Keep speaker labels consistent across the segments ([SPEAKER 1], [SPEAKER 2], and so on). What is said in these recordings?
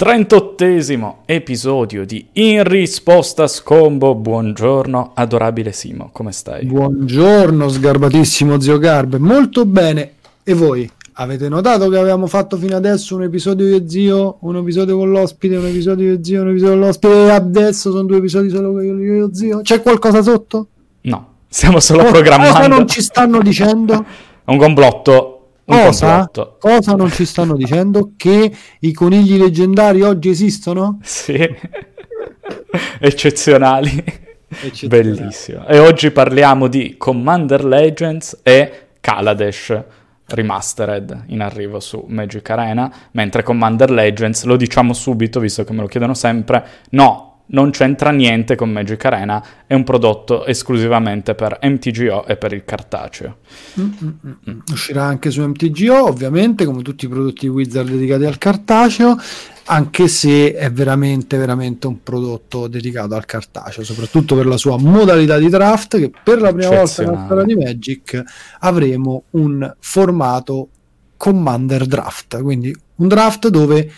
[SPEAKER 1] 38esimo episodio di In risposta scombo. Buongiorno, adorabile Simo, come stai?
[SPEAKER 2] Buongiorno, sgarbatissimo zio Garbe. Molto bene. E voi? Avete notato che avevamo fatto fino adesso un episodio io e zio, un episodio con l'ospite, un episodio io e zio, un episodio con l'ospite e adesso sono due episodi solo con io e zio? C'è qualcosa sotto?
[SPEAKER 1] No, stiamo solo
[SPEAKER 2] Oh,
[SPEAKER 1] programmando.
[SPEAKER 2] Cosa non ci stanno dicendo?
[SPEAKER 1] Un complotto.
[SPEAKER 2] Cosa? Cosa non ci stanno dicendo? Che i conigli leggendari oggi esistono?
[SPEAKER 1] Sì. Eccezionali.
[SPEAKER 2] Eccezionali.
[SPEAKER 1] Bellissimo. E oggi parliamo di Commander Legends e Kaladesh Remastered in arrivo su Magic Arena, mentre Commander Legends, lo diciamo subito visto che me lo chiedono sempre, no, non c'entra niente con Magic Arena, è un prodotto esclusivamente per MTGO e per il cartaceo.
[SPEAKER 2] Mm, mm, mm, mm. Uscirà anche su MTGO, ovviamente, come tutti i prodotti Wizard dedicati al cartaceo, anche se è veramente, veramente un prodotto dedicato al cartaceo, soprattutto per la sua modalità di draft, che per la prima volta nella storia di Magic avremo un formato Commander Draft, quindi un draft dove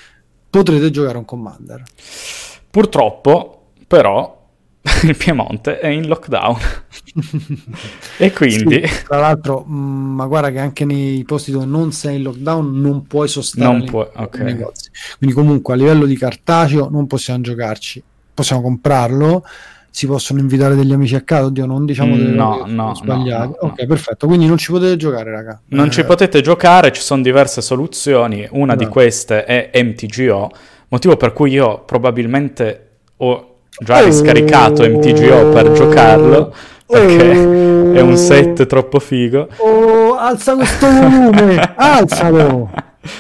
[SPEAKER 2] potrete giocare un Commander.
[SPEAKER 1] Purtroppo, però, il Piemonte è in lockdown. e quindi...
[SPEAKER 2] Sì, tra l'altro, mh, ma guarda che anche nei posti dove non sei in lockdown non puoi sostare
[SPEAKER 1] Non puoi, ok.
[SPEAKER 2] dei negozi. Quindi comunque a livello di cartaceo non possiamo giocarci, possiamo comprarlo, si possono invitare degli amici a casa, oddio non diciamo delle
[SPEAKER 1] No, no,
[SPEAKER 2] sbagliate.
[SPEAKER 1] no, no,
[SPEAKER 2] ok, perfetto, quindi non ci potete giocare raga.
[SPEAKER 1] Non
[SPEAKER 2] Eh,
[SPEAKER 1] ci potete giocare, ci sono diverse soluzioni, una di
[SPEAKER 2] No.
[SPEAKER 1] queste è MTGO, motivo per cui io probabilmente ho già riscaricato MTGO per giocarlo, perché è un set troppo figo.
[SPEAKER 2] Oh, alza questo volume, alzalo.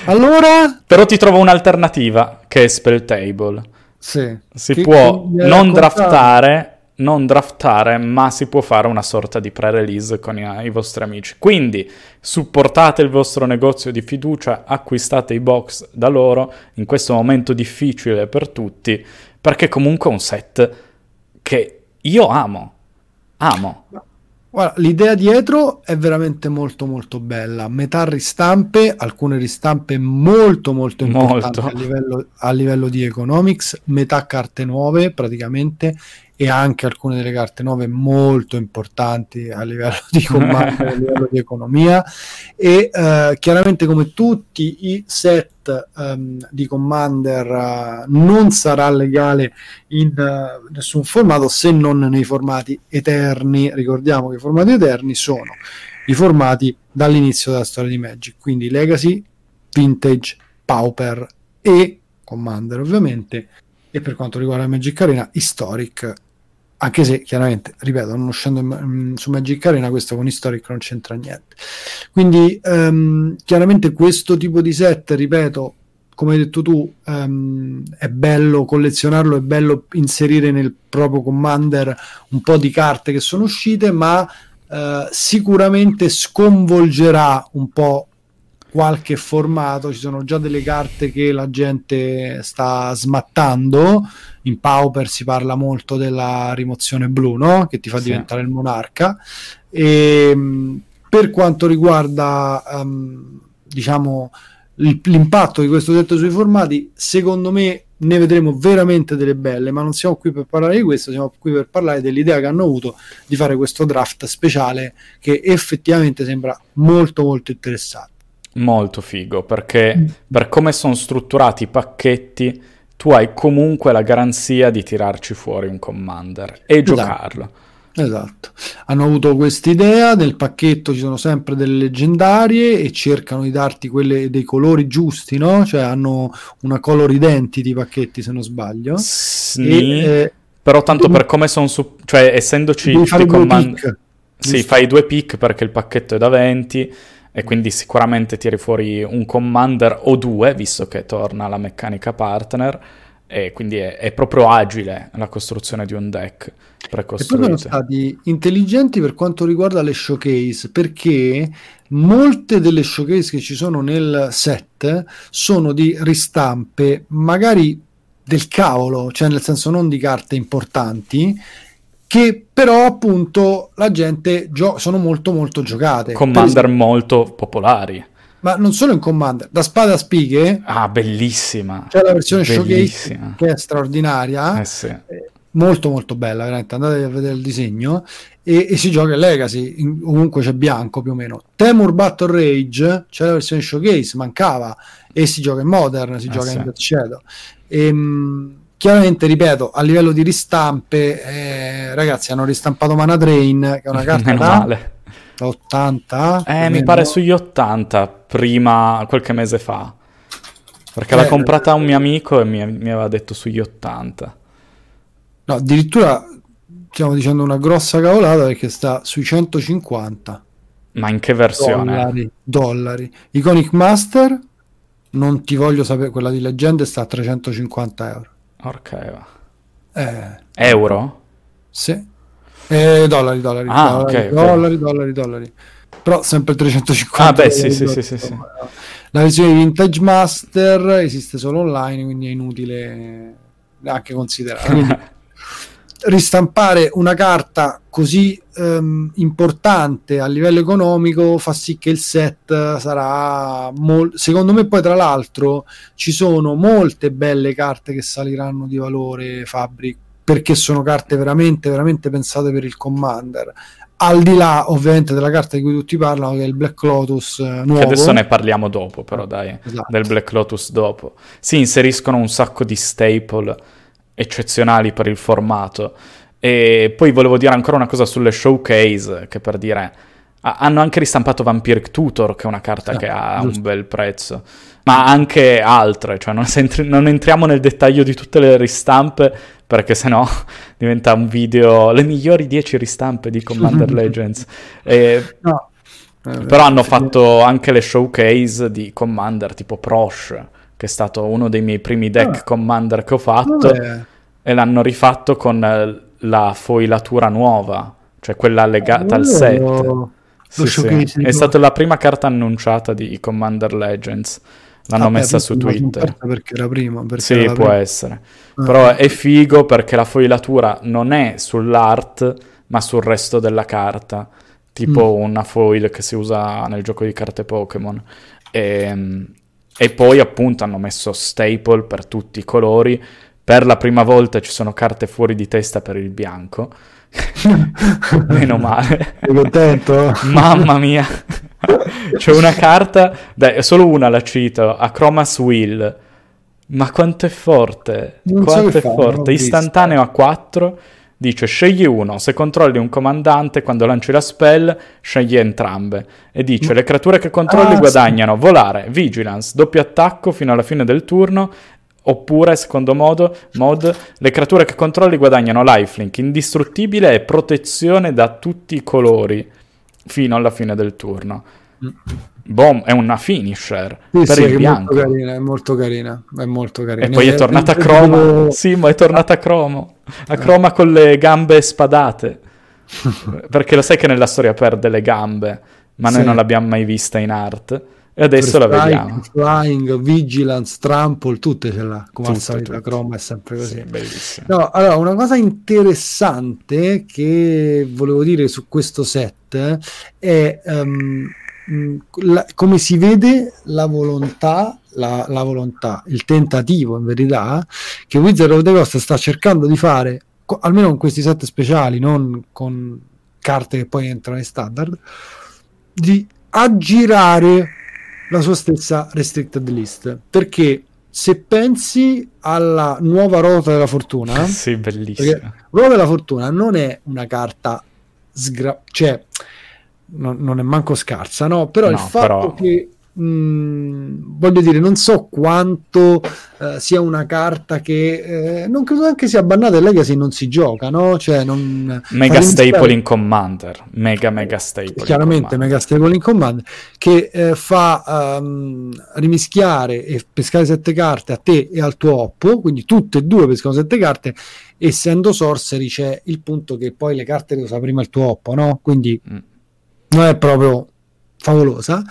[SPEAKER 2] Allora?
[SPEAKER 1] Però ti trovo un'alternativa, che è Spell Table.
[SPEAKER 2] Sì.
[SPEAKER 1] Si
[SPEAKER 2] Che-
[SPEAKER 1] può non draftare, non draftare, ma si può fare una sorta di pre-release con i, i vostri amici. Quindi supportate il vostro negozio di fiducia, acquistate i box da loro in questo momento difficile per tutti, perché comunque è un set che io amo. Amo.
[SPEAKER 2] Guarda, l'idea dietro è veramente molto molto bella. Metà ristampe, alcune ristampe molto molto importanti
[SPEAKER 1] Molto.
[SPEAKER 2] A, livello, a livello di economics, metà carte nuove praticamente e anche alcune delle carte nuove molto importanti a livello di comando, a livello di economia e eh, chiaramente come tutti i set ehm, di Commander eh, non sarà legale in eh, nessun formato se non nei formati eterni. Ricordiamo che i formati eterni sono i formati dall'inizio della storia di Magic, quindi Legacy, Vintage, Pauper e Commander ovviamente e per quanto riguarda Magic Arena Historic anche se chiaramente, ripeto, non uscendo in- in- su Magic Arena questo con Historic non c'entra niente quindi ehm, chiaramente questo tipo di set, ripeto, come hai detto tu, ehm, è bello collezionarlo, è bello inserire nel proprio commander un po' di carte che sono uscite, ma eh, sicuramente sconvolgerà un po' qualche formato. Ci sono già delle carte che la gente sta smattando. In Pauper si parla molto della rimozione blu, no? Che ti fa
[SPEAKER 1] Sì.
[SPEAKER 2] diventare il monarca. E, mh, per quanto riguarda ehm, diciamo l'impatto di questo detto sui formati, secondo me ne vedremo veramente delle belle, ma non siamo qui per parlare di questo, siamo qui per parlare dell'idea che hanno avuto di fare questo draft speciale che effettivamente sembra molto molto interessante.
[SPEAKER 1] Molto figo, perché per come sono strutturati i pacchetti, tu hai comunque la garanzia di tirarci fuori un commander e
[SPEAKER 2] Esatto.
[SPEAKER 1] giocarlo.
[SPEAKER 2] Esatto, hanno avuto quest'idea, nel pacchetto ci sono sempre delle leggendarie e cercano di darti quelle dei colori giusti, no? Cioè hanno una color identity i pacchetti se non sbaglio.
[SPEAKER 1] Sì,
[SPEAKER 2] E, eh,
[SPEAKER 1] però tanto
[SPEAKER 2] tu-
[SPEAKER 1] per come sono su... cioè essendoci tutti comand-
[SPEAKER 2] pick,
[SPEAKER 1] Sì,
[SPEAKER 2] giusto?
[SPEAKER 1] fai due pick perché il pacchetto è da 20 e quindi sicuramente tiri fuori un commander o due, visto che torna la meccanica partner e quindi è, è proprio agile la costruzione di un deck
[SPEAKER 2] E poi sono
[SPEAKER 1] precostruito.
[SPEAKER 2] stati intelligenti per quanto riguarda le showcase, perché molte delle showcase che ci sono nel set sono di ristampe, magari del cavolo, cioè nel senso non di carte importanti, che però appunto la gente gio- sono molto molto giocate. Per
[SPEAKER 1] Commander
[SPEAKER 2] esempio-
[SPEAKER 1] molto popolari.
[SPEAKER 2] Ma non solo in Commander, da spada a spighe.
[SPEAKER 1] Ah, bellissima.
[SPEAKER 2] C'è la versione
[SPEAKER 1] bellissima.
[SPEAKER 2] showcase che è straordinaria.
[SPEAKER 1] Eh sì.
[SPEAKER 2] Molto molto bella, veramente. Andate a vedere il disegno. E, e si gioca in Legacy, in, ovunque c'è bianco più o meno. Temur Battle Rage, c'è la versione showcase, mancava. E si gioca in Modern, si
[SPEAKER 1] Eh
[SPEAKER 2] gioca
[SPEAKER 1] sì.
[SPEAKER 2] in Death Shadow. Ehm, chiaramente, ripeto, a livello di ristampe, eh, ragazzi, hanno ristampato Mana Drain, che è una carta da,
[SPEAKER 1] male.
[SPEAKER 2] Da 80. più o
[SPEAKER 1] Eh, mi pare sugli 80, prima, qualche mese fa. Perché l'ha
[SPEAKER 2] Eh,
[SPEAKER 1] comprata un mio amico e mi, mi aveva detto sugli 80.
[SPEAKER 2] No, addirittura stiamo dicendo una grossa cavolata perché sta sui 150
[SPEAKER 1] Ma in che versione?
[SPEAKER 2] dollari. dollari. Iconic Master, non ti voglio sapere, quella di leggende sta a 350 euro.
[SPEAKER 1] Orca Eva.
[SPEAKER 2] Eh,
[SPEAKER 1] Euro?
[SPEAKER 2] sì. Eh, dollari, dollari,
[SPEAKER 1] Ah,
[SPEAKER 2] dollari,
[SPEAKER 1] ok, ok.
[SPEAKER 2] dollari, dollari, dollari. Però sempre 350
[SPEAKER 1] Ah, beh, sì, sì, sì, sì,
[SPEAKER 2] insomma. La versione di Vintage Master esiste solo online, quindi è inutile neanche considerare. Quindi ristampare una carta così ehm, importante a livello economico fa sì che il set sarà mol- secondo me poi tra l'altro ci sono molte belle carte che saliranno di valore Fabric perché sono carte veramente veramente pensate per il commander al di là ovviamente della carta di cui tutti parlano che è il Black Lotus eh, nuovo
[SPEAKER 1] Che adesso ne parliamo dopo, però dai,
[SPEAKER 2] Esatto.
[SPEAKER 1] del Black Lotus dopo. Si inseriscono un sacco di staple eccezionali per il formato. E poi volevo dire ancora una cosa sulle showcase, che per dire... ha- Hanno anche ristampato Vampiric Tutor, che è una carta
[SPEAKER 2] Ah,
[SPEAKER 1] che ha
[SPEAKER 2] giusto.
[SPEAKER 1] un bel prezzo, ma anche altre, cioè non, entri- non entriamo nel dettaglio di tutte le ristampe, perché sennò diventa un video, le migliori 10 ristampe di Commander Legends. E
[SPEAKER 2] No.
[SPEAKER 1] Però hanno fatto anche le showcase di Commander tipo Prosh, che è stato uno dei miei primi deck
[SPEAKER 2] Ah.
[SPEAKER 1] Commander che ho fatto,
[SPEAKER 2] vabbè.
[SPEAKER 1] e l'hanno rifatto con eh, la foilatura nuova, cioè quella legata al
[SPEAKER 2] Lo-
[SPEAKER 1] set.
[SPEAKER 2] lo
[SPEAKER 1] Sì, sì. È stata la prima carta annunciata di Commander Legends. L'hanno
[SPEAKER 2] Vabbè,
[SPEAKER 1] messa su Twitter.
[SPEAKER 2] perché era prima. Perché
[SPEAKER 1] Sì,
[SPEAKER 2] era
[SPEAKER 1] può
[SPEAKER 2] prima.
[SPEAKER 1] essere.
[SPEAKER 2] Ah.
[SPEAKER 1] Però è figo perché la foilatura non è sull'art, ma sul resto della carta. Tipo
[SPEAKER 2] Mm.
[SPEAKER 1] una foil che si usa nel gioco di carte Pokémon. E, e poi appunto hanno messo staple per tutti i colori. Per la prima volta ci sono carte fuori di testa per il bianco. Meno male.
[SPEAKER 2] Sei contento?
[SPEAKER 1] Mamma mia. C'è una carta, dai, solo una la cito, Acromas Will. Ma quanto è forte?
[SPEAKER 2] Non
[SPEAKER 1] quanto è
[SPEAKER 2] fa,
[SPEAKER 1] forte? Istantaneo a 4. Dice scegli uno, se controlli un comandante quando lanci la spell, scegli entrambe. E dice le creature che controlli
[SPEAKER 2] Ah, sì.
[SPEAKER 1] guadagnano volare, vigilance, doppio attacco fino alla fine del turno. Oppure, secondo modo, mod, le creature che controlli guadagnano lifelink, indistruttibile e protezione da tutti i colori fino alla fine del turno. Boom, è una finisher
[SPEAKER 2] Sì,
[SPEAKER 1] per
[SPEAKER 2] sì,
[SPEAKER 1] il
[SPEAKER 2] è molto
[SPEAKER 1] bianco.
[SPEAKER 2] carina, è molto carina, è molto carina.
[SPEAKER 1] E poi è tornata a Croma. Sì, ma è tornata a Cromo. A Croma con le gambe spadate. Perché lo sai che nella storia perde le gambe, ma noi
[SPEAKER 2] Sì.
[SPEAKER 1] non l'abbiamo mai vista in art. E adesso la
[SPEAKER 2] Strike,
[SPEAKER 1] vediamo.
[SPEAKER 2] Flying, Vigilance, Trample, tutte ce l'ha, come al
[SPEAKER 1] Tutte,
[SPEAKER 2] solito. Chroma è sempre così.
[SPEAKER 1] Sì.
[SPEAKER 2] No, allora, una cosa interessante che volevo dire su questo set è mh, la- come si vede la volontà, la, la volontà, il tentativo in verità che Wizard of the Coast sta cercando di fare, co- almeno con questi set speciali, non con carte che poi entrano in standard, di aggirare la sua stessa restricted list. Perché se pensi alla nuova ruota della fortuna,
[SPEAKER 1] Sì, bellissimo.
[SPEAKER 2] perché ruota della fortuna non è una carta sgra- cioè non, non è manco scarsa, no? Però il
[SPEAKER 1] No,
[SPEAKER 2] fatto
[SPEAKER 1] però-
[SPEAKER 2] che mh, voglio dire, non so quanto eh, sia una carta che eh, non credo neanche sia bannata in Legacy non si gioca, no? Cioè non
[SPEAKER 1] Mega staple in Commander. Mega, mega staple. in
[SPEAKER 2] chiaramente
[SPEAKER 1] Commander.
[SPEAKER 2] Mega Stable in Command che eh, fa ehm, rimischiare e pescare sette carte a te e al tuo oppo quindi tutte e due pescano sette carte essendo sorcery c'è il punto che poi le carte le usa prima il tuo oppo no? quindi
[SPEAKER 1] Mm.
[SPEAKER 2] non è proprio favolosa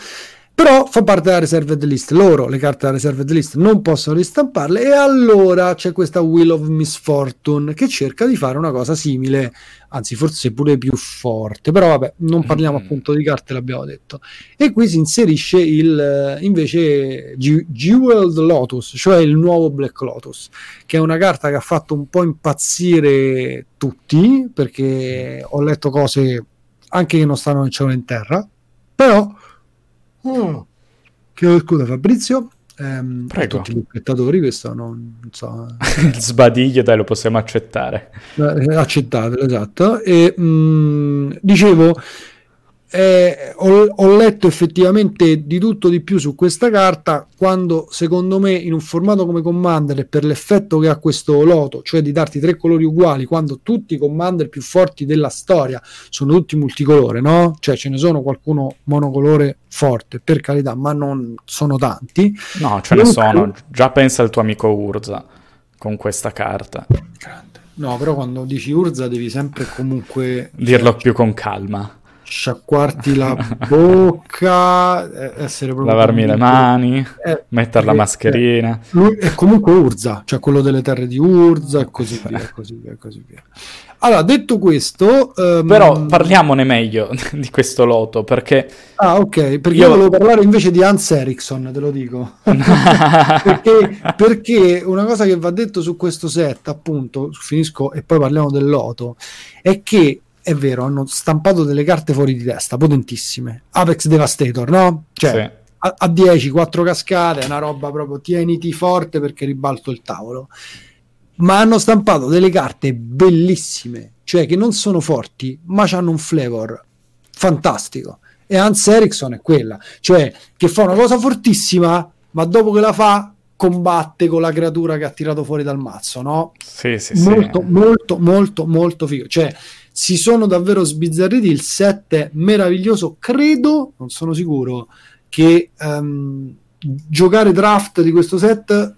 [SPEAKER 2] però fa parte della reserved list. Loro le carte della reserved list non possono ristamparle e allora c'è questa Wheel of Misfortune che cerca di fare una cosa simile, anzi forse pure più forte, però vabbè, non parliamo mm. appunto di carte, l'abbiamo detto. E qui si inserisce il invece G- Jeweled Lotus, cioè il nuovo Black Lotus, che è una carta che ha fatto un po' impazzire tutti perché ho letto cose anche che non stanno in cielo in terra, però Mm. Chiedo scusa Fabrizio. Ehm,
[SPEAKER 1] Prego.
[SPEAKER 2] tutti gli spettatori, questo non, non so.
[SPEAKER 1] Il sbadiglio, dai, lo possiamo accettare.
[SPEAKER 2] Eh, accettatelo, esatto. E, mh, mm, dicevo, eh, ho, ho, letto effettivamente di tutto di più su questa carta quando secondo me in un formato come Commander per l'effetto che ha questo loto cioè di darti tre colori uguali quando tutti i Commander più forti della storia sono tutti multicolore no? cioè ce ne sono qualcuno monocolore forte per carità ma non sono tanti.
[SPEAKER 1] No ce ne sono. Già pensa il tuo amico Urza con questa carta.
[SPEAKER 2] No però quando dici Urza devi sempre comunque
[SPEAKER 1] dirlo più con calma
[SPEAKER 2] sciacquarti la bocca, eh, essere proprio
[SPEAKER 1] lavarmi le mani, eh, mettere la mascherina.
[SPEAKER 2] Eh, lui è comunque Urza, cioè quello delle terre di Urza e così via, così via, così via. Allora, detto questo...
[SPEAKER 1] Um... Però parliamone meglio di questo loto, perché...
[SPEAKER 2] Ah, ok, perché io, io volevo parlare invece di Hans Eriksson, te lo dico. perché, perché una cosa che va detto su questo set, appunto, finisco e poi parliamo del loto, è che è vero, hanno stampato delle carte fuori di testa, potentissime. Apex Devastator, no? Cioè, sì. a, a 10, 4 cascate, è una roba proprio tieniti forte perché ribalto il tavolo. Ma hanno stampato delle carte bellissime, cioè che non sono forti, ma hanno un flavor fantastico. E Hans Eriksson è quella, cioè che fa una cosa fortissima, ma dopo che la fa combatte con la creatura che ha tirato fuori dal mazzo, no?
[SPEAKER 1] Sì, sì,
[SPEAKER 2] molto, sì. molto, molto, molto figo. Cioè, si sono davvero sbizzarriti. Il 7 meraviglioso. Credo, non sono sicuro, che um, giocare draft di questo set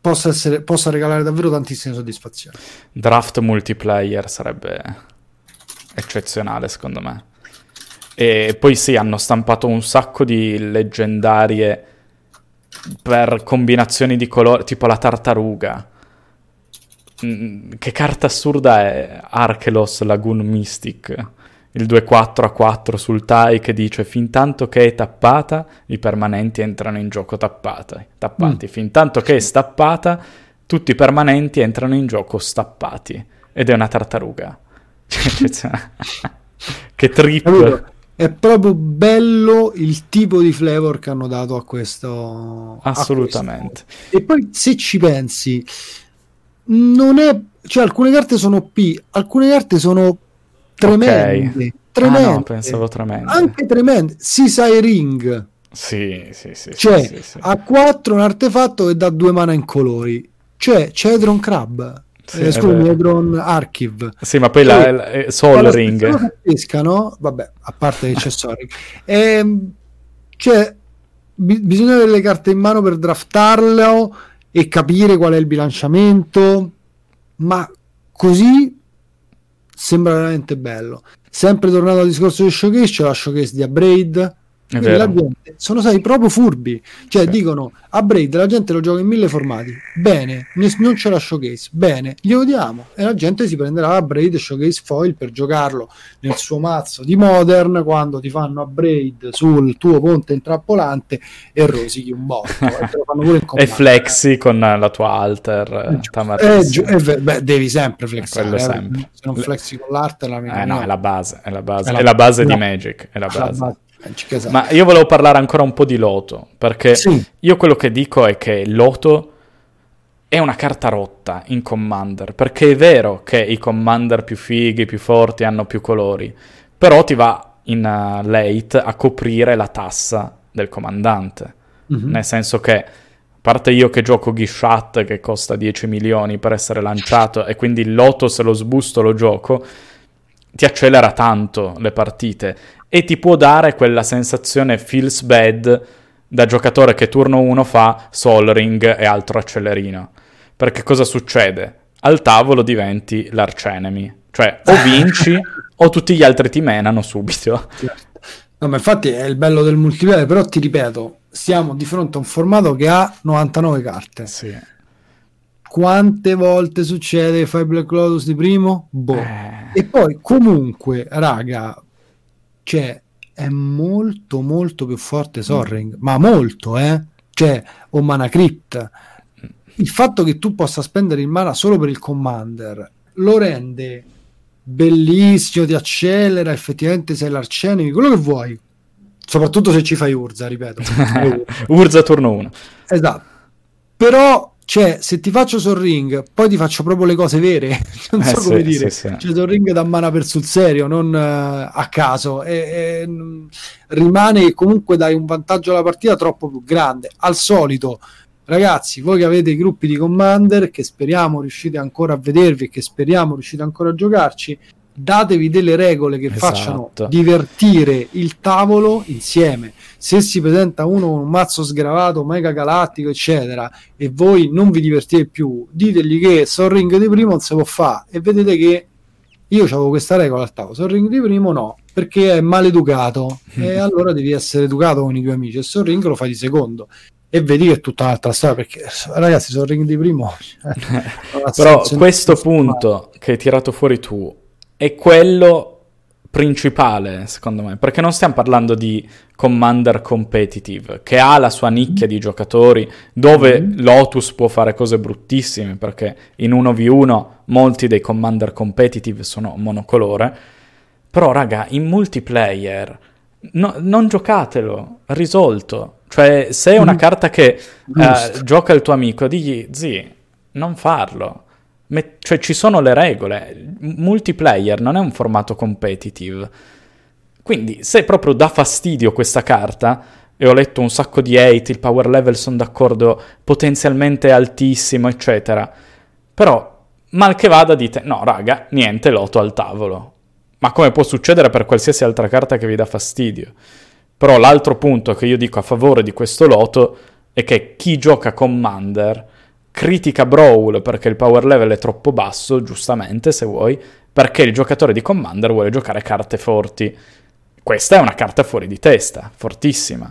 [SPEAKER 2] possa, essere, possa regalare davvero tantissime soddisfazioni.
[SPEAKER 1] Draft multiplayer sarebbe eccezionale, secondo me. E poi sì, hanno stampato un sacco di leggendarie per combinazioni di colori, tipo la tartaruga che carta assurda è Archelos Lagoon Mystic, il 2-4 a 4 sul TIE che dice fin tanto che è tappata i permanenti entrano in gioco tappata, tappati, mm. fin tanto che è stappata tutti i permanenti entrano in gioco stappati ed è una tartaruga. che trip!
[SPEAKER 2] È proprio bello il tipo di flavor che hanno dato a questo.
[SPEAKER 1] Assolutamente.
[SPEAKER 2] A questo. E poi se ci pensi, non è cioè alcune carte sono P, alcune carte sono tremende. Okay. Tremende. Ah, no,
[SPEAKER 1] pensavo tremende.
[SPEAKER 2] Anche tremende. Seaside Ring.
[SPEAKER 1] Sì, sì, sì.
[SPEAKER 2] Cioè,
[SPEAKER 1] sì, sì.
[SPEAKER 2] a 4 un artefatto e dà due mana in colori. Cioè, Cedron Crab. Sì, eh, scusa, Cedron Archive.
[SPEAKER 1] Sì, ma poi e, la, la, la Soul la Ring.
[SPEAKER 2] Pescano, vabbè, a parte che c'è. Ehm, cioè, bi- bisogna avere le carte in mano per draftarlo e capire qual è il bilanciamento, ma così sembra veramente bello. Sempre tornato al discorso di showcase, c'è la showcase di la gente sono stati proprio furbi, cioè sì. dicono a Braid la gente lo gioca in mille formati, bene, non c'è la showcase, bene, glielo diamo e la gente si prenderà a Braid Showcase Foil per giocarlo nel suo mazzo di Modern quando ti fanno a Braid sul tuo ponte intrappolante e rosichi un botto. E,
[SPEAKER 1] e flexi con la tua alter
[SPEAKER 2] eh, eh, eh, beh, devi sempre flexare sempre. Eh, se non flexi con l'alter la
[SPEAKER 1] eh, no, è la base, è la base, è la, è la base di Magic è la base. La base
[SPEAKER 2] Esatto.
[SPEAKER 1] Ma io volevo parlare ancora un po' di Loto, perché sì. io quello che dico è che Loto è una carta rotta in Commander, perché è vero che i Commander più fighi, più forti hanno più colori, però ti va in uh, late a coprire la tassa del comandante, mm-hmm. nel senso che a parte io che gioco Gishat che costa 10 milioni per essere lanciato e quindi il Loto se lo sbusto lo gioco, ti accelera tanto le partite e ti può dare quella sensazione feels bad da giocatore che turno 1 fa Sol Ring e altro accelerino. Perché cosa succede? Al tavolo diventi l'arcenemy, cioè o vinci o tutti gli altri ti menano subito.
[SPEAKER 2] Certo. No, ma infatti è il bello del multiplayer, però ti ripeto, siamo di fronte a un formato che ha 99 carte.
[SPEAKER 1] Sì.
[SPEAKER 2] Quante volte succede che fai Black Lotus di primo? Boh.
[SPEAKER 1] Eh.
[SPEAKER 2] E poi comunque, raga, cioè è molto molto più forte Sorring, ma molto, eh? Cioè, o Mana Crypt. Il fatto che tu possa spendere il mana solo per il commander lo rende bellissimo, ti accelera, effettivamente sei l'arcenemi, quello che vuoi. Soprattutto se ci fai Urza, ripeto.
[SPEAKER 1] Urza turno 1.
[SPEAKER 2] Esatto. Però, cioè, se ti faccio Sol Ring, poi ti faccio proprio le cose vere. non
[SPEAKER 1] Eh,
[SPEAKER 2] so
[SPEAKER 1] sì,
[SPEAKER 2] come dire.
[SPEAKER 1] sì, sì.
[SPEAKER 2] Cioè, Sol Ring da mana per sul serio, non eh, a caso. E, e, mh, rimane che comunque dai un vantaggio alla partita troppo più grande. Al solito, ragazzi, voi che avete i gruppi di Commander, che speriamo riuscite ancora a vedervi, che speriamo riuscite ancora a giocarci, datevi delle regole che
[SPEAKER 1] Esatto.
[SPEAKER 2] facciano divertire il tavolo insieme. Se si presenta uno con un mazzo sgravato, mega galattico, eccetera, e voi non vi divertite più, ditegli che Sol Ring di primo non si può fare. E vedete che io avevo questa regola al tavolo, Sol Ring di primo no, perché è maleducato. E allora devi essere educato con i tuoi amici e Sol Ring lo fai di secondo. E vedi che è tutta un'altra storia perché ragazzi Sol Ring di primo cioè,
[SPEAKER 1] Però questo punto che hai tirato fuori tu è quello principale, secondo me, perché non stiamo parlando di Commander competitive, che ha la sua nicchia di giocatori, dove
[SPEAKER 2] Mhm.
[SPEAKER 1] Lotus può fare cose bruttissime, perché in 1v1 molti dei Commander competitive sono monocolore, però raga, in multiplayer no- non giocatelo, risolto. Cioè, se è una
[SPEAKER 2] Mm.
[SPEAKER 1] carta che
[SPEAKER 2] Giusto.
[SPEAKER 1] gioca il tuo amico, digli, zi, non farlo. Me- cioè, ci sono le regole. Multiplayer non è un formato competitive. Quindi, se proprio dà fastidio questa carta, e ho letto un sacco di hate, il power level sono d'accordo, potenzialmente altissimo, eccetera. Però, mal che vada, dite, no, raga, niente loto al tavolo. Ma come può succedere per qualsiasi altra carta che vi dà fastidio. Però l'altro punto che io dico a favore di questo loto è che chi gioca Commander critica Brawl perché il power level è troppo basso, giustamente se vuoi, perché il giocatore di Commander vuole giocare carte forti. Questa è una carta fuori di testa, fortissima.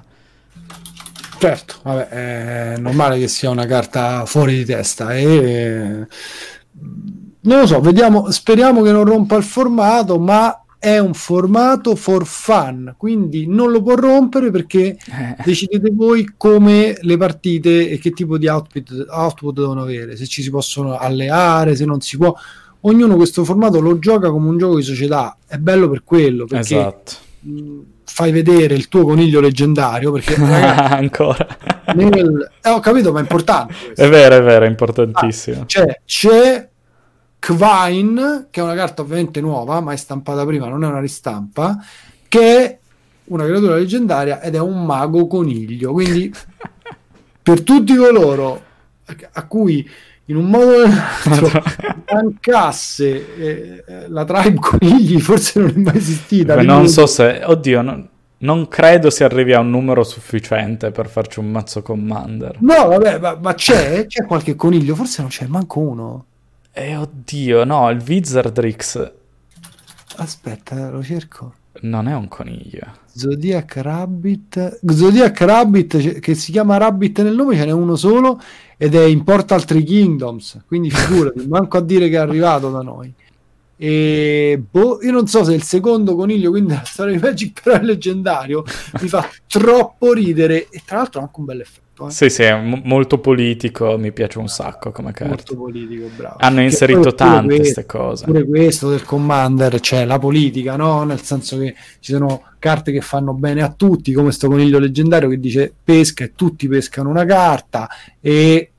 [SPEAKER 2] Certo, vabbè, è normale che sia una carta fuori di testa e non lo so, vediamo, speriamo che non rompa il formato, ma è un formato for fun, quindi non lo può rompere perché
[SPEAKER 1] Eh,
[SPEAKER 2] decidete voi come le partite e che tipo di output, output devono avere, se ci si possono alleare, se non si può. Ognuno questo formato lo gioca come un gioco di società, è bello per quello, perché
[SPEAKER 1] esatto.
[SPEAKER 2] mh, fai vedere il tuo coniglio leggendario, perché ragazzi,
[SPEAKER 1] Ancora.
[SPEAKER 2] nel- eh, ho capito, ma è importante. questo.
[SPEAKER 1] È vero, è vero, è importantissimo.
[SPEAKER 2] Cioè, c'è Kvine, che è una carta ovviamente nuova, ma è stampata prima, non è una ristampa, che è una creatura leggendaria ed è un mago coniglio. Quindi, per tutti coloro a cui in un modo o nell'altro mancasse eh, eh, la tribe conigli, forse non è mai esistita.
[SPEAKER 1] Beh,
[SPEAKER 2] quindi-
[SPEAKER 1] non so se... Oddio, non, non credo si arrivi a un numero sufficiente per farci un mazzo Commander.
[SPEAKER 2] No, vabbè, ma, ma c'è? C'è qualche coniglio? Forse non c'è manco uno.
[SPEAKER 1] E Eh, oddio, no, il Wizardrix.
[SPEAKER 2] Aspetta, lo cerco.
[SPEAKER 1] non è un coniglio.
[SPEAKER 2] Zodiac Rabbit. Zodiac Rabbit che si chiama Rabbit nel nome ce n'è uno solo ed è in Portal Three Kingdoms. Quindi figurati manco a dire che è arrivato da noi. E boh, io non so se il secondo coniglio quindi la storia di Magic però è leggendario mi fa troppo ridere. E tra l'altro ha anche un bel effetto eh.
[SPEAKER 1] Sì, sì, è mo- molto politico, mi piace un sacco come carta.
[SPEAKER 2] molto politico bravo
[SPEAKER 1] Hanno inserito tante queste cose.
[SPEAKER 2] pure questo del commander c'è la politica no? nel senso che ci sono carte che fanno bene a tutti come sto coniglio leggendario che dice pesca e tutti pescano una carta e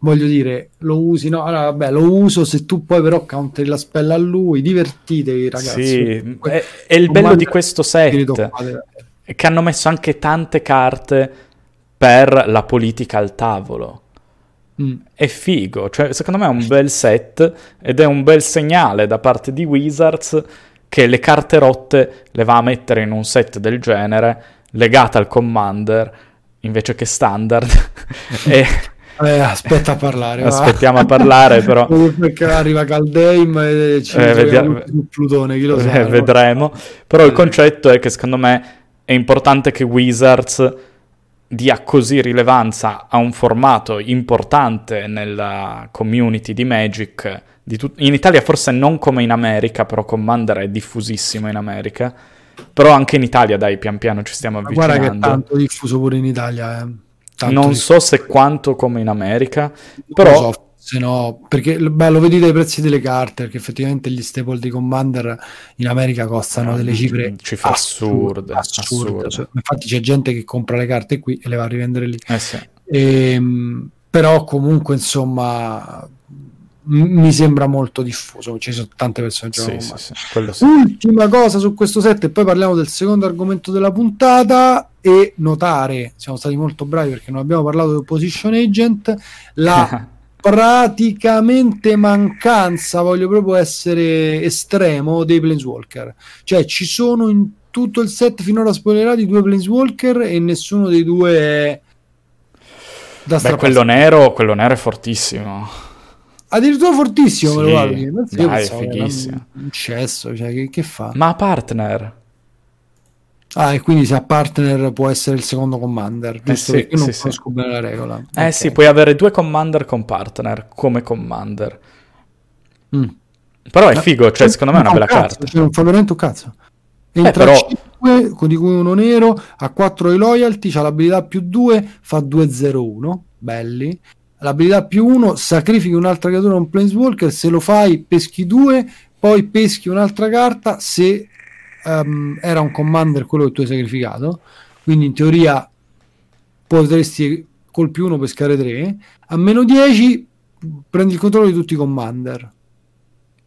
[SPEAKER 2] voglio dire lo usi no allora vabbè lo uso se tu poi però counteri la spella a lui divertitevi ragazzi
[SPEAKER 1] Sì, è, è il bello di questo set, che hanno messo anche tante carte per la politica al tavolo.
[SPEAKER 2] Mm.
[SPEAKER 1] È figo, cioè secondo me è un bel set ed è un bel segnale da parte di Wizards che le carte rotte le va a mettere in un set del genere legata al commander invece che standard e,
[SPEAKER 2] Eh, aspetta a parlare.
[SPEAKER 1] Aspettiamo a parlare, però.
[SPEAKER 2] Perché arriva Caldeim e ci
[SPEAKER 1] Eh, vediamo-
[SPEAKER 2] su Plutone, chi lo sa.
[SPEAKER 1] Eh, vedremo. Però il concetto è che secondo me è importante che Wizards dia così rilevanza a un formato importante nella community di Magic. di tut- in Italia forse non come in America, però Commander è diffusissimo in America. Però anche in Italia, dai, pian piano ci stiamo
[SPEAKER 2] Ma guarda che è
[SPEAKER 1] avvicinando.
[SPEAKER 2] tanto diffuso pure in Italia. eh. Tanto
[SPEAKER 1] Non
[SPEAKER 2] diffuso.
[SPEAKER 1] so se quanto come in America, però
[SPEAKER 2] se no, perché beh, lo vedi dai prezzi delle carte, perché effettivamente gli staple di Commander in America costano
[SPEAKER 1] No,
[SPEAKER 2] delle cifre,
[SPEAKER 1] cifre assurde,
[SPEAKER 2] assurde.
[SPEAKER 1] assurde.
[SPEAKER 2] Cioè, infatti c'è gente che compra le carte qui e le va a rivendere lì.
[SPEAKER 1] eh sì.
[SPEAKER 2] Ehm, però comunque insomma mi sembra molto diffuso, ci sono tante persone che giocano
[SPEAKER 1] sì, sì, sì.
[SPEAKER 2] Ultima cosa su questo set e poi parliamo del secondo argomento della puntata e notare, siamo stati molto bravi perché non abbiamo parlato del position agent, la praticamente mancanza, voglio proprio essere estremo, dei Planeswalker. Cioè ci sono in tutto il set finora spoilerati due Planeswalker e nessuno dei due è da
[SPEAKER 1] Beh, quello nero, quello nero è fortissimo.
[SPEAKER 2] Addirittura fortissimo, me lo
[SPEAKER 1] Sì,
[SPEAKER 2] guardi.
[SPEAKER 1] Dai, è fighissimo.
[SPEAKER 2] un un cesso, cioè che, che fa?
[SPEAKER 1] Ma partner.
[SPEAKER 2] Ah, e quindi se a partner può essere il secondo commander, giusto?
[SPEAKER 1] sì,
[SPEAKER 2] perché io non
[SPEAKER 1] sì,
[SPEAKER 2] conosco bene la regola.
[SPEAKER 1] Eh
[SPEAKER 2] Ok.
[SPEAKER 1] sì, puoi avere due commander con partner, come commander.
[SPEAKER 2] Mm.
[SPEAKER 1] Però è figo, cioè secondo me è una bella
[SPEAKER 2] cazzo,
[SPEAKER 1] carta.
[SPEAKER 2] Cioè, non fa veramente un cazzo. Entra
[SPEAKER 1] però-
[SPEAKER 2] a 5, di cui uno nero, a 4 di loyalty, c'ha l'abilità più 2, fa 2-0-1, belli. L'abilità più 1, sacrifichi un'altra creatura un planeswalker, se lo fai peschi 2, poi peschi un'altra carta se ehm, era un commander quello che tu hai sacrificato. Quindi in teoria potresti col più 1 pescare 3. A meno 10 prendi il controllo di tutti i commander.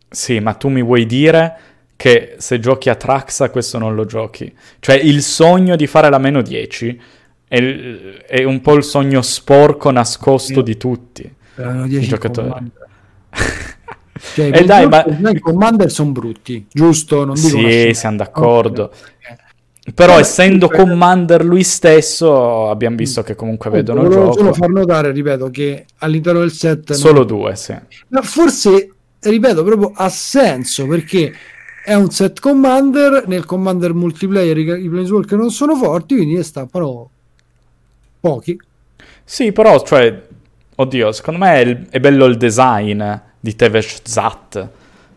[SPEAKER 1] Sì, ma tu mi vuoi dire che se giochi a Traxa questo non lo giochi? Cioè il sogno di fare la meno 10 è, è un po' il sogno sporco nascosto
[SPEAKER 2] Sì.
[SPEAKER 1] di tutti.
[SPEAKER 2] Erano 10
[SPEAKER 1] giocatori.
[SPEAKER 2] Cioè,
[SPEAKER 1] Eh
[SPEAKER 2] i
[SPEAKER 1] dai, ma-
[SPEAKER 2] i commander sono brutti, giusto? Non dico
[SPEAKER 1] Sì, siamo d'accordo.
[SPEAKER 2] Ok.
[SPEAKER 1] Però
[SPEAKER 2] Vabbè,
[SPEAKER 1] essendo
[SPEAKER 2] comunque-
[SPEAKER 1] commander lui stesso, abbiamo visto che comunque vedono il
[SPEAKER 2] Volevo solo
[SPEAKER 1] gioco.
[SPEAKER 2] far notare, ripeto, che all'interno del set
[SPEAKER 1] Solo due, sì.
[SPEAKER 2] Ma forse, ripeto, proprio ha senso perché è un set commander, nel commander multiplayer i, i planeswalker non sono forti, quindi ne stappano pochi.
[SPEAKER 1] Sì, però, cioè, oddio, secondo me è, il- è bello il design di Tevesh Zat.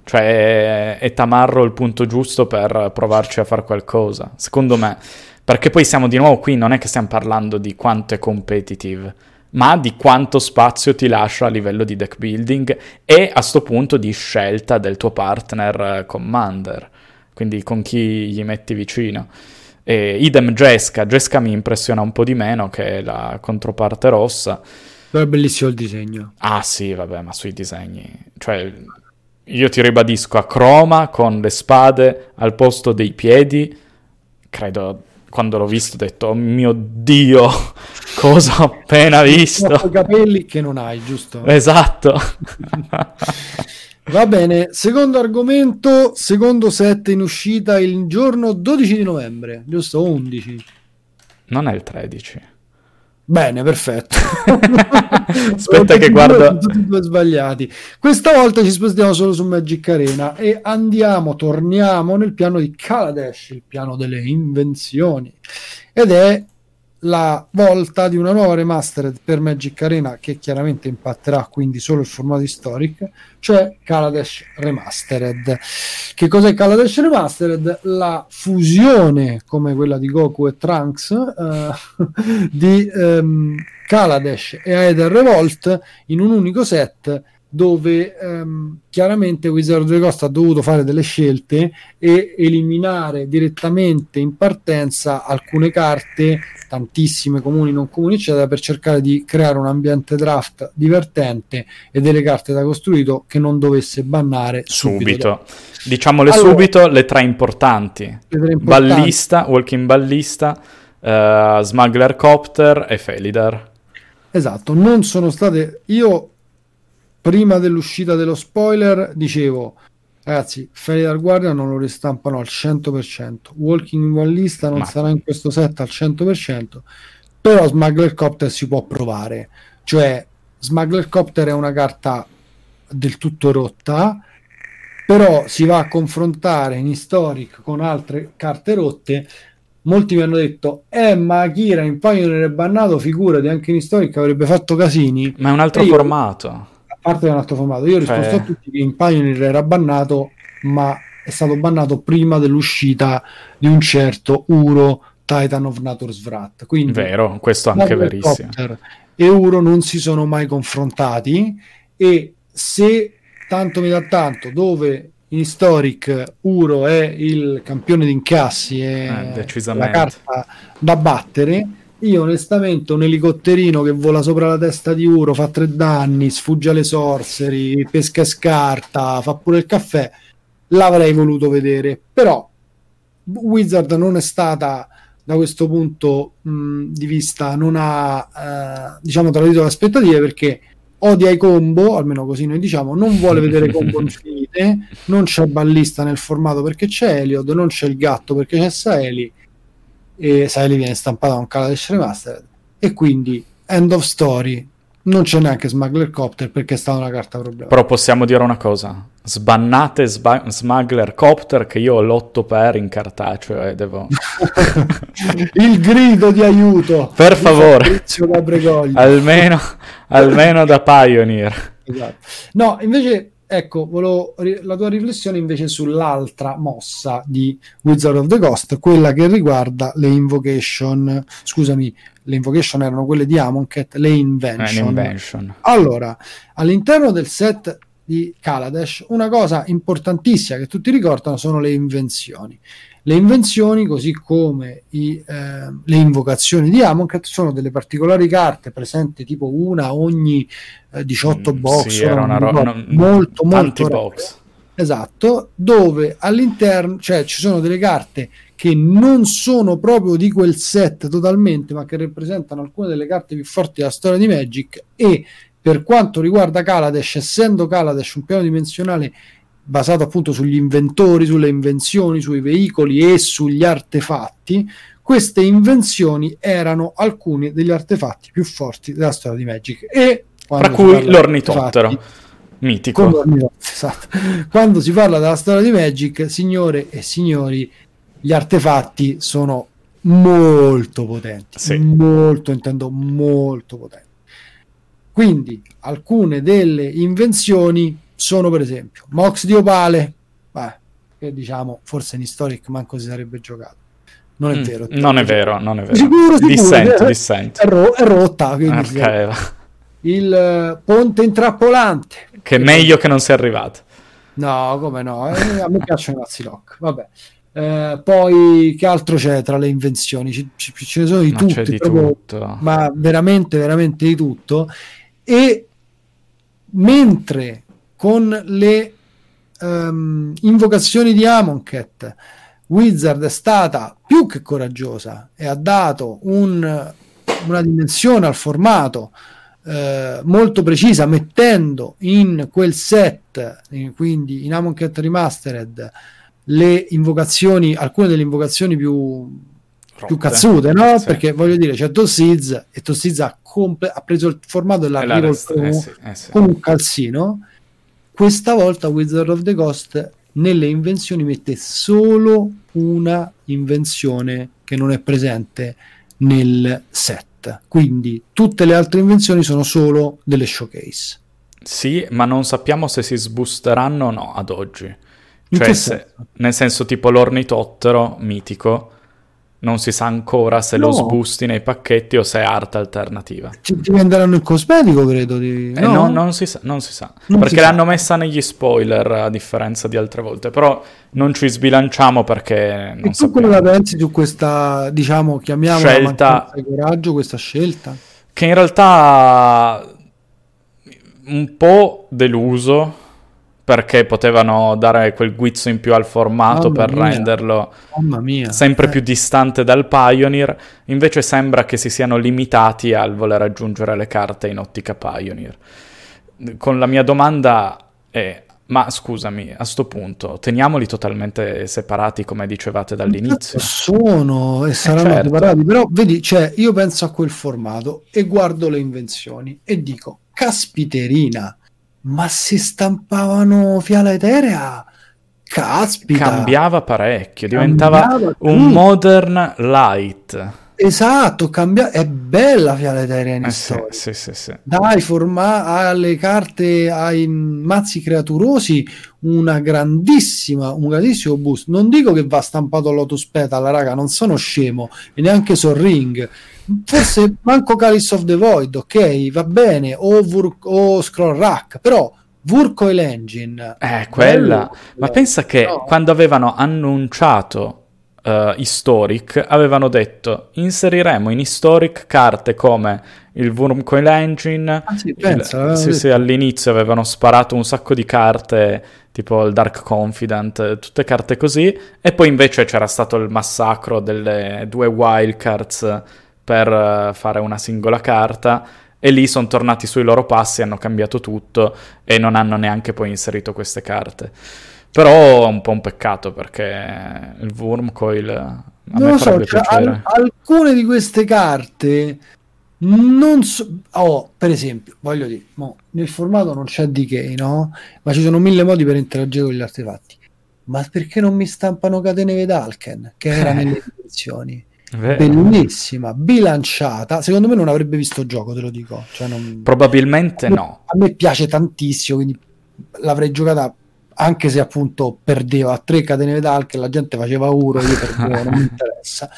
[SPEAKER 1] Cioè, è, tamarro il punto giusto per provarci a fare qualcosa. Secondo me. Perché poi siamo di nuovo qui, non è che stiamo parlando di quanto è competitive, ma di quanto spazio ti lascia a livello di deck building e a sto punto di scelta del tuo partner eh, commander. Quindi con chi gli metti vicino. E idem Jesca, Jesca mi impressiona un po' di meno che la controparte rossa.
[SPEAKER 2] Però è bellissimo il disegno.
[SPEAKER 1] Ah sì, vabbè, ma sui disegni. Cioè, io ti ribadisco, a croma con le spade al posto dei piedi, credo, quando l'ho visto ho detto, oh mio Dio, cosa ho appena visto.
[SPEAKER 2] I capelli che non hai, giusto?
[SPEAKER 1] Esatto.
[SPEAKER 2] Va bene, secondo argomento, secondo set in uscita il giorno 12 di novembre, giusto? 11.
[SPEAKER 1] Non è il 13.
[SPEAKER 2] Bene, perfetto.
[SPEAKER 1] Aspetta che guardo.
[SPEAKER 2] Tutti due sbagliati. Questa volta ci spostiamo solo su Magic Arena e andiamo, torniamo nel piano di Kaladesh, il piano delle invenzioni. Ed è la volta di una nuova remastered per Magic Arena che chiaramente impatterà quindi solo il formato historic, cioè Kaladesh Remastered. Che cos'è Kaladesh Remastered? La fusione, come quella di Goku e Trunks, eh, di ehm, Kaladesh e Aether Revolt in un unico set dove ehm, chiaramente Wizard of the Coast ha dovuto fare delle scelte e eliminare direttamente in partenza alcune carte, tantissime comuni, non comuni, eccetera, per cercare di creare un ambiente draft divertente e delle carte da costruito che non dovesse bannare subito.
[SPEAKER 1] Subito. Diciamole
[SPEAKER 2] Allora-
[SPEAKER 1] subito le tre importanti.
[SPEAKER 2] Le tre importanti.
[SPEAKER 1] Ballista, Walking Ballista, eh, Smuggler Copter e Felidar.
[SPEAKER 2] Esatto, non sono state. Io prima dell'uscita dello spoiler dicevo, ragazzi, Felidar Guardian non lo ristampano al 100%. Walking in Ballista non
[SPEAKER 1] Ma-
[SPEAKER 2] sarà in questo set al 100%, però Smuggler Copter si può provare. Cioè, Smuggler Copter è una carta del tutto rotta, però si va a confrontare in Historic con altre carte rotte. Molti mi hanno detto, eh, ma Akira in Pioneer è bannato, figurati, anche in Historic avrebbe fatto casini.
[SPEAKER 1] Ma è un altro
[SPEAKER 2] io,
[SPEAKER 1] formato.
[SPEAKER 2] Parte è un altro formato, io ho risposto
[SPEAKER 1] Cioè-
[SPEAKER 2] a tutti che in Pioneer era bannato, ma è stato bannato prima dell'uscita di un certo Uro Titan of Nature's Wrath. Quindi
[SPEAKER 1] Vero, questo è anche verissimo.
[SPEAKER 2] E Uro non si sono mai confrontati e se tanto mi dà tanto dove in Historic Uro è il campione di incassi e
[SPEAKER 1] Eh,
[SPEAKER 2] la carta da battere io onestamente un elicotterino che vola sopra la testa di Uro fa tre danni, sfugge alle sorcery, pesca e scarta, fa pure il caffè l'avrei voluto vedere. Però Wizard non è stata da questo punto mh, di vista non ha eh, diciamo tradito le aspettative perché odia i combo, almeno così noi diciamo, non vuole vedere combo infinite, non c'è ballista nel formato perché c'è Eliod, non c'è il gatto perché c'è Saeli e Saeli viene stampata con Kaladesh Remastered e quindi end of story non c'è neanche Smuggler Copter perché è stata una carta problema
[SPEAKER 1] Però possiamo dire una cosa. Sbannate sba- Smuggler Copter che io ho l'otto per in cartaceo e devo...
[SPEAKER 2] il grido di aiuto
[SPEAKER 1] Per favore. Almeno, almeno da Pioneer.
[SPEAKER 2] Esatto. No, invece, ecco, volevo la tua riflessione invece sull'altra mossa di Wizard of the Coast, quella che riguarda le invocation. Scusami, le invocation erano quelle di Amonkhet, le invention.
[SPEAKER 1] un'invention.
[SPEAKER 2] Allora, all'interno del set di Kaladesh, una cosa importantissima che tutti ricordano sono le invenzioni. Le invenzioni, così come i, eh, le invocazioni di Amonkhet, sono delle particolari carte presenti tipo una ogni eh, 18
[SPEAKER 1] Mm,
[SPEAKER 2] box,
[SPEAKER 1] sì, era una roba...
[SPEAKER 2] ricordo, molto, molto
[SPEAKER 1] box.
[SPEAKER 2] Esatto, dove all'interno, cioè ci sono delle carte che non sono proprio di quel set totalmente, ma che rappresentano alcune delle carte più forti della storia di Magic e per quanto riguarda Kaladesh, essendo Kaladesh un piano dimensionale basato appunto sugli inventori, sulle invenzioni, sui veicoli e sugli artefatti, queste invenzioni erano alcuni degli artefatti più forti della storia di Magic e
[SPEAKER 1] Tra cui l'ornitottero. Mitico.
[SPEAKER 2] esatto. Quando si parla della storia di Magic, signore e signori, gli artefatti sono molto potenti,
[SPEAKER 1] Sì.
[SPEAKER 2] molto, intendo molto potenti. Quindi alcune delle invenzioni sono per esempio Mox di Opale, beh, che diciamo forse in Historic manco si sarebbe giocato. Non è
[SPEAKER 1] Mm,
[SPEAKER 2] vero.
[SPEAKER 1] Non è vero, non è vero.
[SPEAKER 2] Sicuro, sicuro.
[SPEAKER 1] Dissento,
[SPEAKER 2] Eh,
[SPEAKER 1] dissento.
[SPEAKER 2] È, ro- è rotta. quindi sì.
[SPEAKER 1] Ok,
[SPEAKER 2] Il eh, ponte intrappolante.
[SPEAKER 1] che è meglio che non sia arrivato.
[SPEAKER 2] No, come no? Eh, a me piacciono i mazzi lock. Vabbè. Eh, poi che altro c'è tra le invenzioni? Ci, ci- ce ne sono di tutte,
[SPEAKER 1] di
[SPEAKER 2] proprio-
[SPEAKER 1] tutto.
[SPEAKER 2] ma veramente, veramente di tutto. E mentre con le ehm, invocazioni di Amonkhet Wizard è stata più che coraggiosa e ha dato un- una dimensione al formato eh, molto precisa, mettendo in quel set, eh, quindi in Amonkhet Remastered, le invocazioni, alcune delle invocazioni più, più
[SPEAKER 1] Rotte.
[SPEAKER 2] cazzute, no?
[SPEAKER 1] Sì.
[SPEAKER 2] Perché voglio dire, c'è Tossiz e Tossiz ha, comple- ha preso il formato l'ha
[SPEAKER 1] la
[SPEAKER 2] rivolto
[SPEAKER 1] resta- eh sì, eh sì.
[SPEAKER 2] con un calzino. Questa volta Wizard of the Coast nelle invenzioni mette solo una invenzione che non è presente nel set. Quindi tutte le altre invenzioni sono solo delle showcase.
[SPEAKER 1] Sì, ma non sappiamo se si sboosteranno o no ad oggi. Cioè, se- nel senso tipo l'ornitottero mitico, non si sa ancora se lo
[SPEAKER 2] No.
[SPEAKER 1] sboosti nei pacchetti o se è arte alternativa.
[SPEAKER 2] Ci venderanno il cosmetico, credo. Di...
[SPEAKER 1] Eh,
[SPEAKER 2] no?
[SPEAKER 1] no, non si sa, non si sa.
[SPEAKER 2] Non
[SPEAKER 1] perché
[SPEAKER 2] si sa.
[SPEAKER 1] l'hanno messa negli spoiler a differenza di altre volte, però non ci sbilanciamo perché non
[SPEAKER 2] E tu
[SPEAKER 1] sappiamo.
[SPEAKER 2] la pensi su questa, diciamo, chiamiamola
[SPEAKER 1] Scelta.
[SPEAKER 2] di coraggio, questa scelta?
[SPEAKER 1] Che in realtà un po' deluso perché potevano dare quel guizzo in più al formato
[SPEAKER 2] Mamma
[SPEAKER 1] per
[SPEAKER 2] mia.
[SPEAKER 1] renderlo sempre
[SPEAKER 2] Eh,
[SPEAKER 1] più distante dal Pioneer, invece sembra che si siano limitati al voler aggiungere le carte in ottica Pioneer. Con la mia domanda è, ma scusami, a sto punto, teniamoli totalmente separati come dicevate dall'inizio?
[SPEAKER 2] Sono e saranno
[SPEAKER 1] certo.
[SPEAKER 2] separati, però vedi, cioè, io penso a quel formato e guardo le invenzioni e dico, caspiterina, ma si stampavano fiala eterea? Caspita!
[SPEAKER 1] Cambiava parecchio, diventava Cambiava un modern light.
[SPEAKER 2] Esatto, cambia... è bella Fiala Eterea in
[SPEAKER 1] eh
[SPEAKER 2] storia.
[SPEAKER 1] Sì, sì, sì,
[SPEAKER 2] Dai forma- alle carte, ai mazzi creaturosi, una grandissima, un grandissimo boost. Non dico che va stampato Lotus Petal, raga, non sono scemo, e neanche Sol Ring. Forse manco Chalice of the Void, ok, va bene, o, Vur- o Scroll Rack, però Vurcoil Engine.
[SPEAKER 1] Eh, quella. Bello, Ma pensa che no. quando avevano annunciato uh, Historic avevano detto inseriremo in Historic carte come il Wormcoil Engine.
[SPEAKER 2] Ah, sì, pensa,
[SPEAKER 1] il, sì, sì, all'inizio avevano sparato un sacco di carte tipo il Dark Confident, tutte carte così, e poi invece c'era stato il massacro delle due wildcards per uh, fare una singola carta e lì sono tornati sui loro passi, hanno cambiato tutto e non hanno neanche poi inserito queste carte. Però è un po' un peccato perché il Wormcoil a non me so, cioè, al-
[SPEAKER 2] alcune di queste carte non so, oh, per esempio, voglio dire, mo, nel formato non c'è decay, no? Ma ci sono mille modi per interagire con gli artefatti. Ma perché non mi stampano catene Vedalken, che era nelle edizioni? Bellissima, bilanciata. Secondo me non avrebbe visto gioco, te lo dico. Cioè non...
[SPEAKER 1] Probabilmente
[SPEAKER 2] a me,
[SPEAKER 1] no.
[SPEAKER 2] A me piace tantissimo, quindi l'avrei giocata anche se appunto perdeva a tre catene metal che la gente faceva uro, io perdevo, non mi interessa.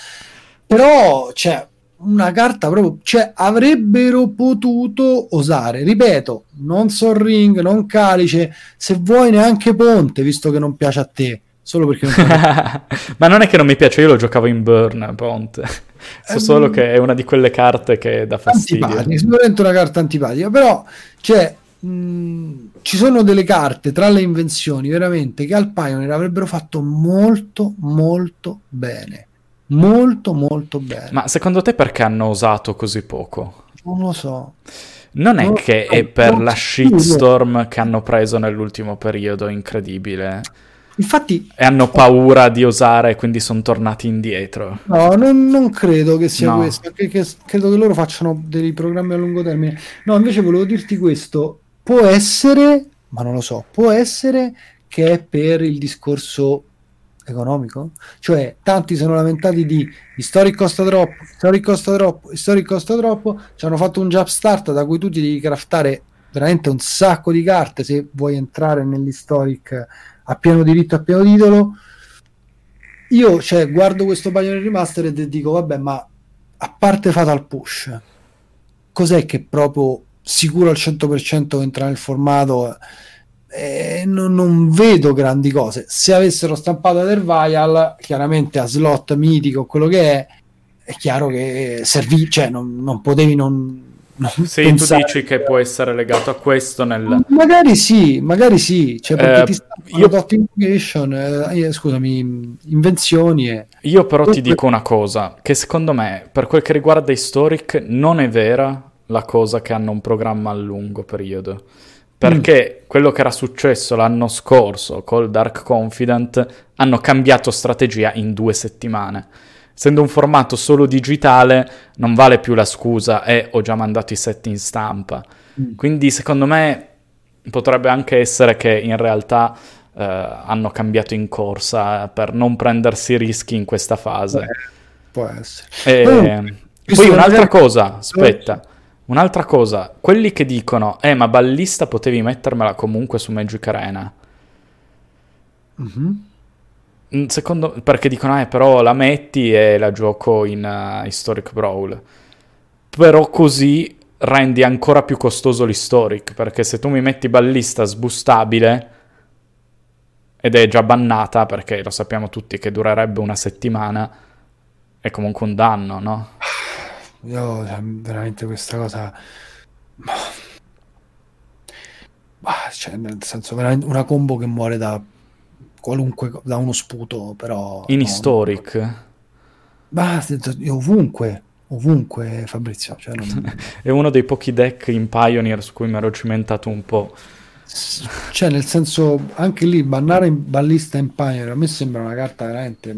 [SPEAKER 2] Però c'è cioè, una carta proprio, cioè avrebbero potuto osare, ripeto, non Sol Ring, non Calice, se vuoi neanche Ponte, visto che non piace a te, solo perché non
[SPEAKER 1] Ma non è che non mi piace, io lo giocavo in Burn, Ponte. So eh, solo che è una di quelle carte che dà fastidio.
[SPEAKER 2] Antipatica, sicuramente una carta antipatica, però cioè ci sono delle carte tra le invenzioni veramente che al Pioneer avrebbero fatto molto molto bene. Molto molto bene.
[SPEAKER 1] Ma secondo te perché hanno usato così poco?
[SPEAKER 2] non lo so.
[SPEAKER 1] Non è non che so, è per la shitstorm che hanno preso nell'ultimo periodo incredibile
[SPEAKER 2] Infatti,
[SPEAKER 1] e hanno paura di osare e quindi sono tornati indietro.
[SPEAKER 2] No, non, non credo che sia no. questo. Che, che, credo che loro facciano dei programmi a lungo termine. No, invece volevo dirti questo può essere, ma non lo so, può essere che è per il discorso economico? Cioè, tanti sono lamentati di Historic costa troppo, Historic costa troppo, Historic costa troppo, ci hanno fatto un jumpstart da cui tu ti devi craftare veramente un sacco di carte se vuoi entrare nell'Historic a pieno diritto, a pieno titolo. Io, cioè, guardo questo Pioneer Remastered e dico, vabbè, ma a parte Fatal Push, cos'è che proprio sicuro al 100% entra nel formato eh, non, non, vedo grandi cose se avessero stampato Ethervial chiaramente a slot mitico quello che è è chiaro che servì cioè non, non potevi non,
[SPEAKER 1] pensare... tu dici che può essere legato a questo nel...
[SPEAKER 2] magari sì magari sì cioè perché eh, ti io... invocation eh, eh, scusami invenzioni e...
[SPEAKER 1] io però ti dico una cosa che secondo me per quel che riguarda Historic non è vera la cosa che hanno un programma a lungo periodo. Perché mm. quello che era successo l'anno scorso col Dark Confident hanno cambiato strategia in due settimane. Essendo un formato solo digitale, non vale più la scusa e eh, ho già mandato i set in stampa. Mm. Quindi secondo me potrebbe anche essere che in realtà eh, hanno cambiato in corsa per non prendersi rischi in questa fase. Beh,
[SPEAKER 2] può essere.
[SPEAKER 1] E, poi un'altra cosa, aspetta. Un'altra cosa, quelli che dicono, eh ma ballista potevi mettermela comunque su Magic Arena. Mm-hmm. Secondo, perché dicono, eh però la metti e la gioco in uh, Historic Brawl. Però così rendi ancora più costoso l'Historic, perché se tu mi metti ballista sbustabile, ed è già bannata, perché lo sappiamo tutti che durerebbe una settimana, è comunque un danno, no?
[SPEAKER 2] Io cioè, veramente questa cosa. Cioè, nel senso, una combo che muore da qualunque da uno sputo, però.
[SPEAKER 1] In no, historic.
[SPEAKER 2] No. Bah, ovunque, ovunque Fabrizio. Cioè non...
[SPEAKER 1] È uno dei pochi deck in Pioneer su cui mi ero cimentato un po'.
[SPEAKER 2] Cioè, nel senso, anche lì bannare in ballista in Pioneer a me sembra una carta veramente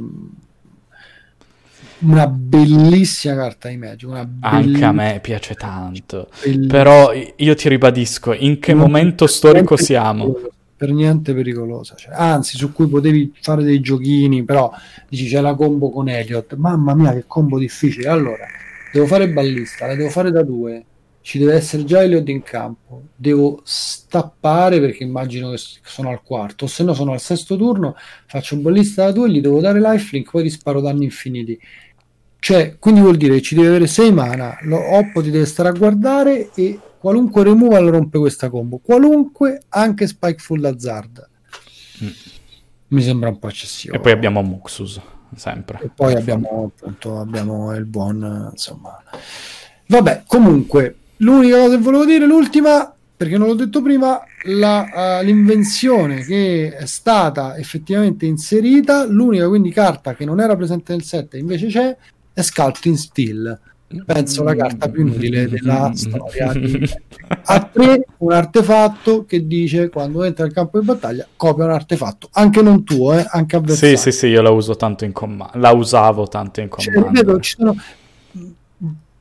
[SPEAKER 2] una bellissima carta di Magic.
[SPEAKER 1] Anche a me piace tanto. Bellissima. Però io ti ribadisco, in che non momento storico siamo?
[SPEAKER 2] Per niente pericolosa. Cioè, anzi, su cui potevi fare dei giochini, però dici c'è la combo con Elliot. Mamma mia, che combo difficile. Allora, devo fare ballista, la devo fare da due ci deve essere già Elliot in campo, devo stappare perché immagino che sono al quarto, o se no sono al sesto turno, faccio un ballista da due, gli devo dare lifelink, poi disparo danni infiniti. Cioè, quindi vuol dire che ci deve avere 6 mana, lo Oppo ti deve stare a guardare e qualunque removal rompe questa combo, qualunque, anche Spikeful Hazard. Mm. Mi sembra un po' eccessivo.
[SPEAKER 1] E poi abbiamo Muxus, sempre.
[SPEAKER 2] E poi abbiamo appunto abbiamo il buon, insomma. Vabbè, comunque, L'unica cosa che volevo dire, l'ultima, perché non l'ho detto prima, la, uh, l'invenzione che è stata effettivamente inserita, l'unica quindi carta che non era presente nel set invece c'è, è Sculpting Steel. Penso la carta più inutile della storia. Di... A tre un artefatto che dice quando entra nel campo di battaglia copia un artefatto, anche non tuo, eh, anche avversario.
[SPEAKER 1] Sì, sì, sì, io la uso tanto in comando, la usavo tanto in comando. Cioè, ripeto, ci sono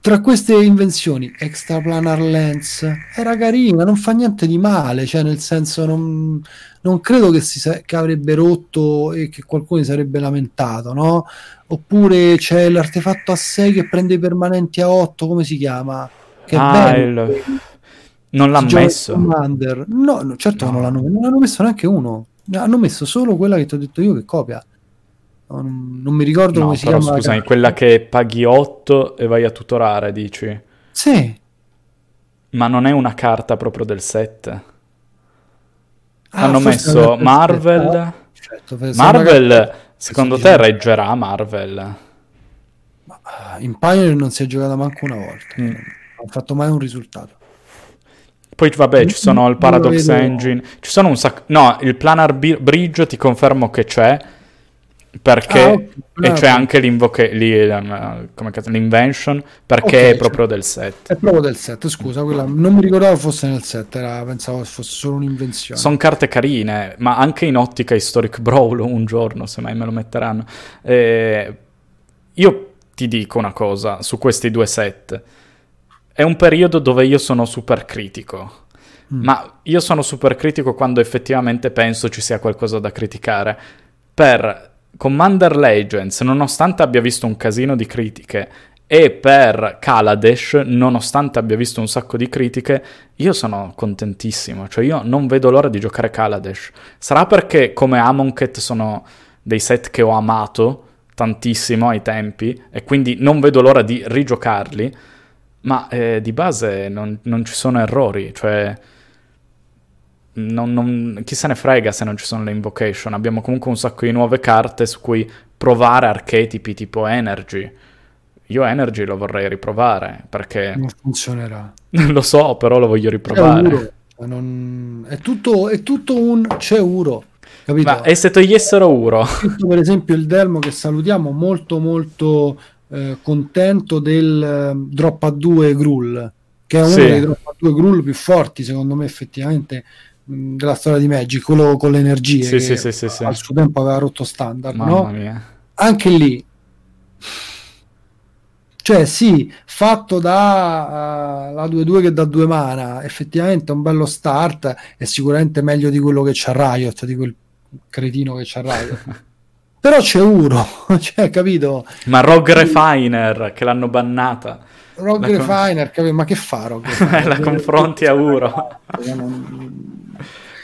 [SPEAKER 2] tra queste invenzioni, extraplanar lens era carina, non fa niente di male, cioè nel senso non, non credo che, si che avrebbe rotto e che qualcuno si sarebbe lamentato, no? Oppure c'è l'artefatto a 6 che prende i permanenti a 8, come si chiama? Che
[SPEAKER 1] ah, bello. Il... Non l'ha messo.
[SPEAKER 2] No certo no. non l'hanno, non l'hanno messo neanche uno. Hanno messo solo quella che ti ho detto io che copia non, non mi ricordo no, come si chiama.
[SPEAKER 1] Scusami, quella che paghi 8 e vai a tutorare, dici?
[SPEAKER 2] Sì.
[SPEAKER 1] Ma non è una carta proprio del set? Ah, Hanno messo Marvel. Certo, Marvel, secondo te reggerà Marvel?
[SPEAKER 2] Ma, uh, in Pioneer non si è giocata manco una volta. Mm. Non ha fatto mai un risultato.
[SPEAKER 1] Poi vabbè, ci sono il Paradox Engine, ci sono un sacco... No, il Planar Bridge ti confermo che c'è, perché ah, okay. e c'è anche come cazzo, l'invention perché okay, è proprio del set.
[SPEAKER 2] è proprio del set scusa quella, non mi ricordavo fosse nel set era, pensavo fosse solo un'invenzione.
[SPEAKER 1] Sono carte carine ma anche in ottica historic brawl un giorno se mai me lo metteranno. Eh, io ti dico una cosa su questi due set. È un periodo dove io sono super critico mm. ma io sono super critico quando effettivamente penso ci sia qualcosa da criticare. Per Commander Legends, nonostante abbia visto un casino di critiche, e per Kaladesh, nonostante abbia visto un sacco di critiche, io sono contentissimo. Cioè, io non vedo l'ora di giocare Kaladesh. Sarà perché come Amonkhet sono dei set che ho amato tantissimo ai tempi, e quindi non vedo l'ora di rigiocarli. Ma eh, di base non, non ci sono errori. Cioè non, non, chi se ne frega se non ci sono le invocation. Abbiamo comunque un sacco di nuove carte su cui provare archetipi tipo Energy. Io Energy lo vorrei riprovare perché...
[SPEAKER 2] Non funzionerà.
[SPEAKER 1] lo so, però lo voglio riprovare.
[SPEAKER 2] È, non... è, tutto, è tutto un c'è Uro. Capito?
[SPEAKER 1] Ma e se togliessero Uro?
[SPEAKER 2] Per esempio il Delmo che salutiamo molto molto eh, contento del eh, drop a 2 Gruul che è uno sì. dei drop a 2 Gruul più forti secondo me effettivamente della storia di Magic, quello con le energie
[SPEAKER 1] sì, sì, sì, sì, sì.
[SPEAKER 2] al suo tempo aveva rotto standard, Mamma no? Mia. Anche lì cioè sì, fatto da uh, la 2-2 che da due mana, effettivamente è un bello start, è sicuramente meglio di quello che c'ha Riot, di quel cretino che c'ha Riot. Però c'è Uro, cioè, capito?
[SPEAKER 1] Ma Rogue Refiner, che l'hanno bannata.
[SPEAKER 2] Rogue la Refiner, con... ma che fa Rogue
[SPEAKER 1] Refiner? la confronti a Uro.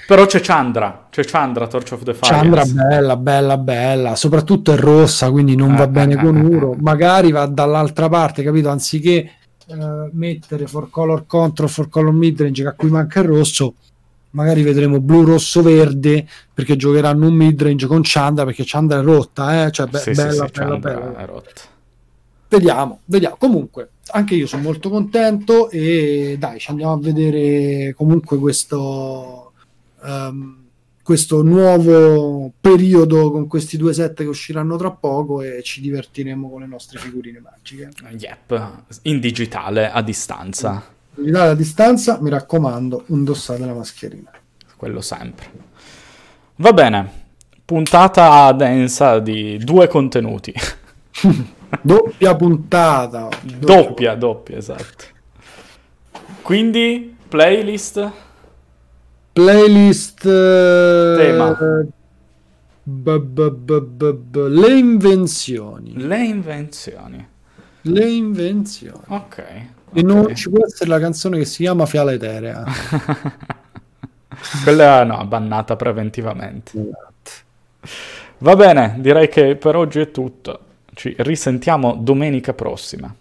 [SPEAKER 1] Però c'è Chandra, c'è Chandra, Torch of the Fire.
[SPEAKER 2] Chandra bella, bella, bella, soprattutto è rossa, quindi non va bene con Uro. Magari va dall'altra parte, capito? Anziché uh, mettere for color control, for color midrange, a cui manca il rosso, magari vedremo blu, rosso, verde, perché giocheranno un midrange con Chandra, perché Chandra è rotta, eh? Cioè, be- sì, bella, sì, sì, bella, bella. È rotta. Vediamo, vediamo. Comunque, anche io sono molto contento e dai, ci andiamo a vedere comunque questo, um, questo nuovo periodo con questi due set che usciranno tra poco e ci divertiremo con le nostre figurine magiche.
[SPEAKER 1] Yep, in digitale a distanza.
[SPEAKER 2] In digitale a distanza, mi raccomando, indossate la mascherina.
[SPEAKER 1] Quello sempre. Va bene, puntata densa di due contenuti.
[SPEAKER 2] doppia puntata.
[SPEAKER 1] Doppia, doppia, esatto. Quindi, playlist?
[SPEAKER 2] Playlist...
[SPEAKER 1] Tema.
[SPEAKER 2] B- b- b- le invenzioni.
[SPEAKER 1] Le invenzioni.
[SPEAKER 2] Le invenzioni.
[SPEAKER 1] Ok.
[SPEAKER 2] E
[SPEAKER 1] ok.
[SPEAKER 2] non ci può essere la canzone che si chiama Fiala Eterea.
[SPEAKER 1] Quella no, bannata preventivamente. Va bene, direi che per oggi è tutto. Ci risentiamo domenica prossima.